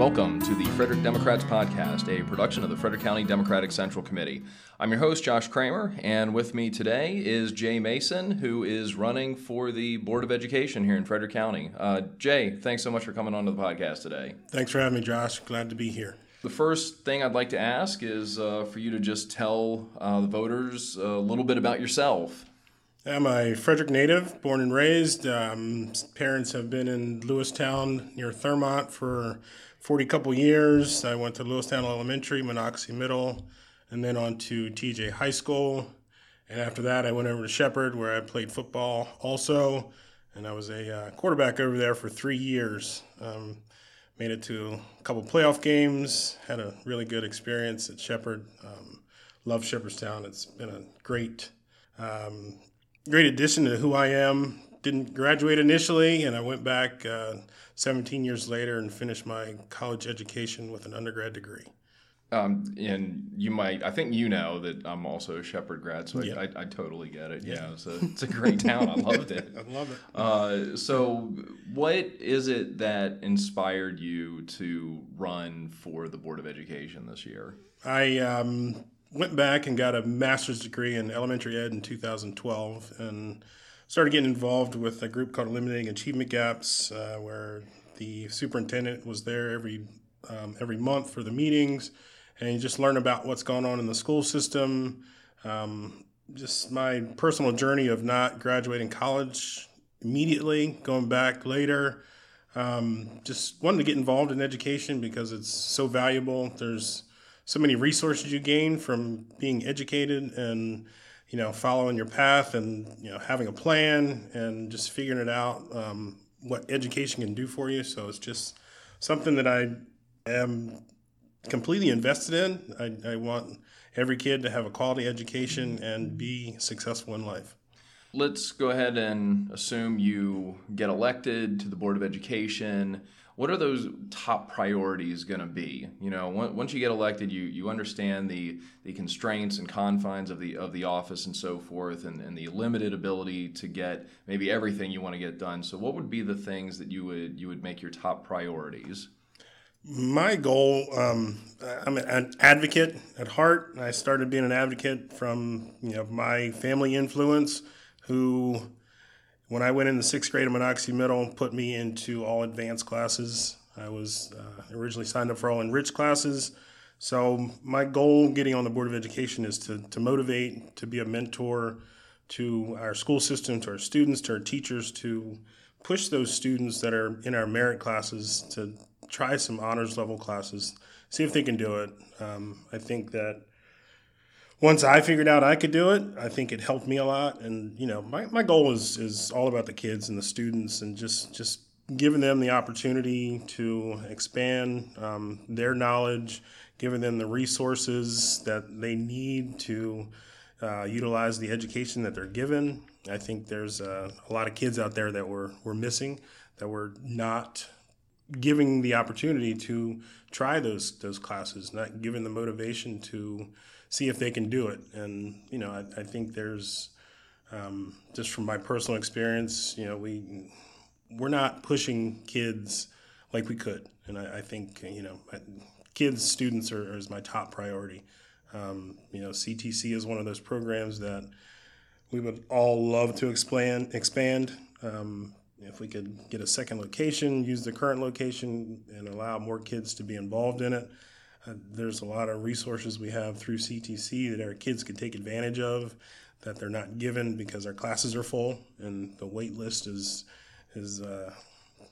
Welcome to the Frederick Democrats Podcast, a production of the Frederick County Democratic Central Committee. I'm your host, Josh Kramer, and with me today is Jay Mason, who is running for the Board of Education here in Frederick County. Uh, Jay, thanks so much for coming on to the podcast today. Thanks for having me, Josh. Glad to be here. The first thing I'd like to ask is uh, for you to just tell uh, the voters a little bit about yourself. I'm a Frederick native, born and raised. Um, parents have been in Lewistown near Thurmont for 40 couple years. I went to Lewistown Elementary, Monocacy Middle, and then on to TJ High School. And after that, I went over to Shepherd, where I played football also. And I was a uh, quarterback over there for three years. Um, made it to a couple playoff games, had a really good experience at Shepherd. Um, love Shepherdstown. It's been a great um, great addition to who I am. Didn't graduate initially, and I went back uh, 17 years later and finished my college education with an undergrad degree. Um, and you might, I think you know that I'm also a Shepherd grad, so Yeah. I, I, I totally get it. Yeah, it's, a, it's a great town. I loved it. I love it. Uh, so, what is it that inspired you to run for the Board of Education this year? I um, went back and got a master's degree in elementary ed in 2012 and started getting involved with a group called Eliminating Achievement Gaps, uh, where the superintendent was there every um, every month for the meetings, and you just learn about what's going on in the school system. Um, just my personal journey of not graduating college immediately, going back later. Um, just wanted to get involved in education because it's so valuable. There's so many resources you gain from being educated and you know following your path and you know having a plan and just figuring it out um, what education can do for you. So it's just something that I am completely invested in. I, I want every kid to have a quality education and be successful in life. Let's go ahead and assume you get elected to the Board of Education. What are those top priorities going to be? You know, once you get elected, you, you understand the, the constraints and confines of the of the office and so forth, and, and the limited ability to get maybe everything you want to get done. So, what would be the things that you would you would make your top priorities? My goal, um, I'm an advocate at heart. I started being an advocate from you know my family influence, who, when I went in the sixth grade at Monocacy Middle, put me into all advanced classes. I was uh, originally signed up for all enriched classes. So my goal getting on the Board of Education is to, to motivate, to be a mentor to our school system, to our students, to our teachers, to push those students that are in our merit classes to try some honors level classes, see if they can do it. Um, I think that once I figured out I could do it, I think it helped me a lot. And you know, my, my goal is is all about the kids and the students, and just just giving them the opportunity to expand um, their knowledge, giving them the resources that they need to uh, utilize the education that they're given. I think there's uh, a lot of kids out there that we're, we're missing, that we're not giving the opportunity to try those those classes, not giving the motivation to see if they can do it. And you know, I, I think there's um, just from my personal experience, you know, we we're not pushing kids like we could, and I, I think you know, kids, students are, is my top priority. Um, you know, CTC is one of those programs that we would all love to expand. Expand. Um, if we could get a second location, use the current location, and allow more kids to be involved in it. Uh, there's a lot of resources we have through CTC that our kids can take advantage of that they're not given because our classes are full and the wait list is is uh,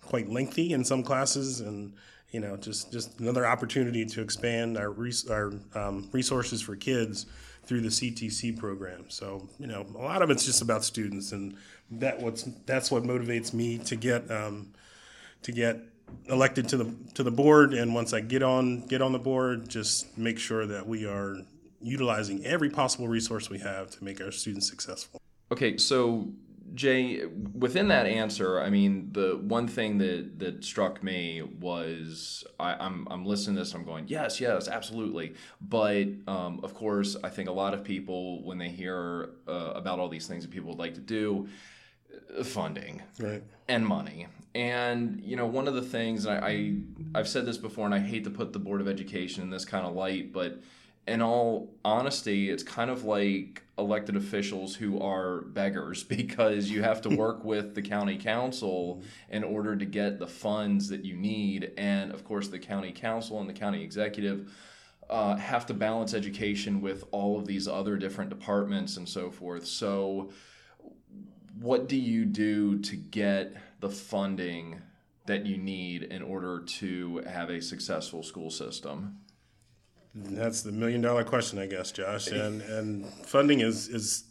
quite lengthy in some classes and you know just just another opportunity to expand our res- our um, resources for kids through the CTC program. So you know a lot of it's just about students and that what's that's what motivates me to get um, to get elected to the to the board and once I get on get on the board just make sure that we are utilizing every possible resource we have to make our students successful. Okay, so Jay, within that answer, I mean, the one thing that that struck me was I, I'm I'm listening to this, I'm going, yes, yes, absolutely. But um, of course, I think a lot of people when they hear uh, about all these things that people would like to do, funding Right. and money. And you know, one of the things I, I I've said this before, and I hate to put the board of education in this kind of light, but in all honesty, it's kind of like elected officials who are beggars because you have to work with the county council in order to get the funds that you need, and of course, the county council and the county executive. Uh, have to balance education with all of these other different departments and so forth. So, what do you do to get the funding that you need in order to have a successful school system? That's the million dollar question, I guess, Josh. And and funding is is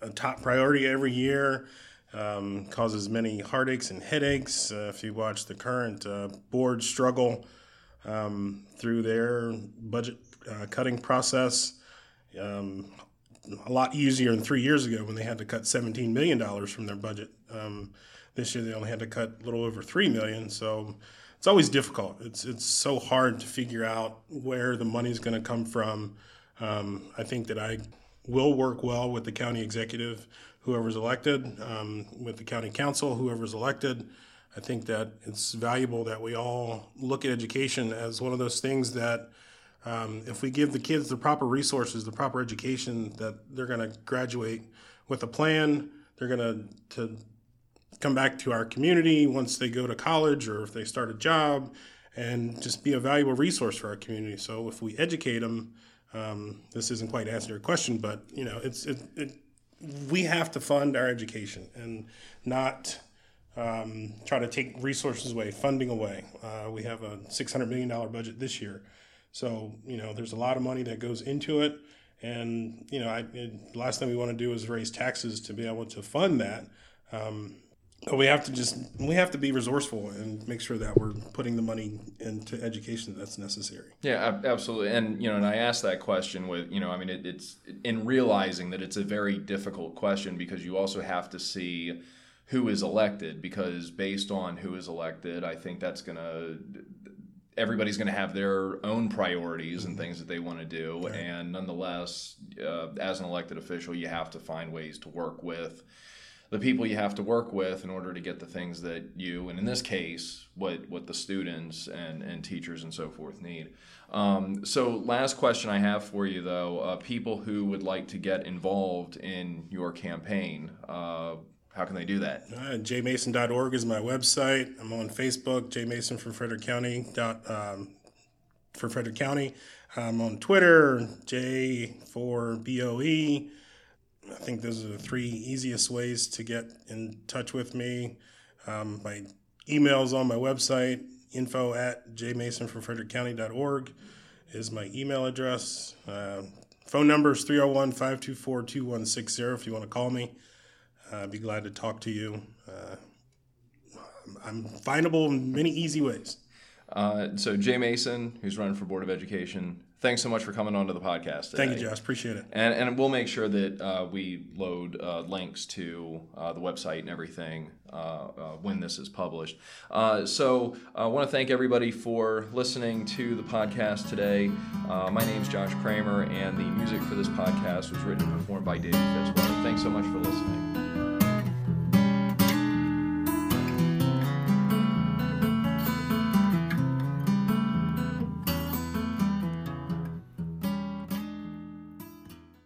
a top priority every year. Um, causes many heartaches and headaches. Uh, if you watch the current uh, board struggle um, through their budget uh, cutting process, um, a lot easier than three years ago when they had to cut $17 million from their budget. Um, this year they only had to cut a little over 3 million. So it's always difficult. It's, it's so hard to figure out where the money is going to come from. Um, I think that I will work well with the county executive, whoever's elected, um, with the county council, whoever's elected. I think that it's valuable that we all look at education as one of those things that um, if we give the kids the proper resources, the proper education, that they're going to graduate with a plan. They're going to to come back to our community once they go to college or if they start a job, and just be a valuable resource for our community. So if we educate them, um, this isn't quite answering your question, but you know, it's it, it we have to fund our education and not um, try to take resources away, funding away. Uh, we have a $600 million budget this year. So, you know, there's a lot of money that goes into it. And, you know, I, it, last thing we want to do is raise taxes to be able to fund that. Um, we have to just, we have to be resourceful and make sure that we're putting the money into education that's necessary. Yeah, absolutely. And, you know, and I asked that question with, you know, I mean, it, it's in realizing that it's a very difficult question because you also have to see who is elected because based on who is elected, I think that's going to everybody's going to have their own priorities and things that they want to do. Right. And nonetheless, uh, as an elected official, you have to find ways to work with the people you have to work with in order to get the things that you, and in this case, what, what the students and, and teachers and so forth need. Um, so, last question I have for you, though uh, people who would like to get involved in your campaign, uh, how can they do that? Uh, jmason.org is my website. I'm on Facebook, jmason for Frederick County. Dot, um, for Frederick County. I'm on Twitter, J4BOE. I think those are the three easiest ways to get in touch with me. Um, my email's on my website, info at jmasonforfrederickcounty.org is my email address. Uh, phone number is 301 524 2160 if you want to call me. Uh, I'd be glad to talk to you. Uh, I'm findable in many easy ways. Uh, so Jay Mason, who's running for Board of Education, thanks so much for coming on to the podcast. Today. Thank you, Josh. Appreciate it. And, and we'll make sure that uh, we load uh, links to uh, the website and everything uh, uh, when this is published. Uh, so I want to thank everybody for listening to the podcast today. my name is Josh Kramer, and the music for this podcast was written and performed by David Fitzwater. Thanks so much for listening.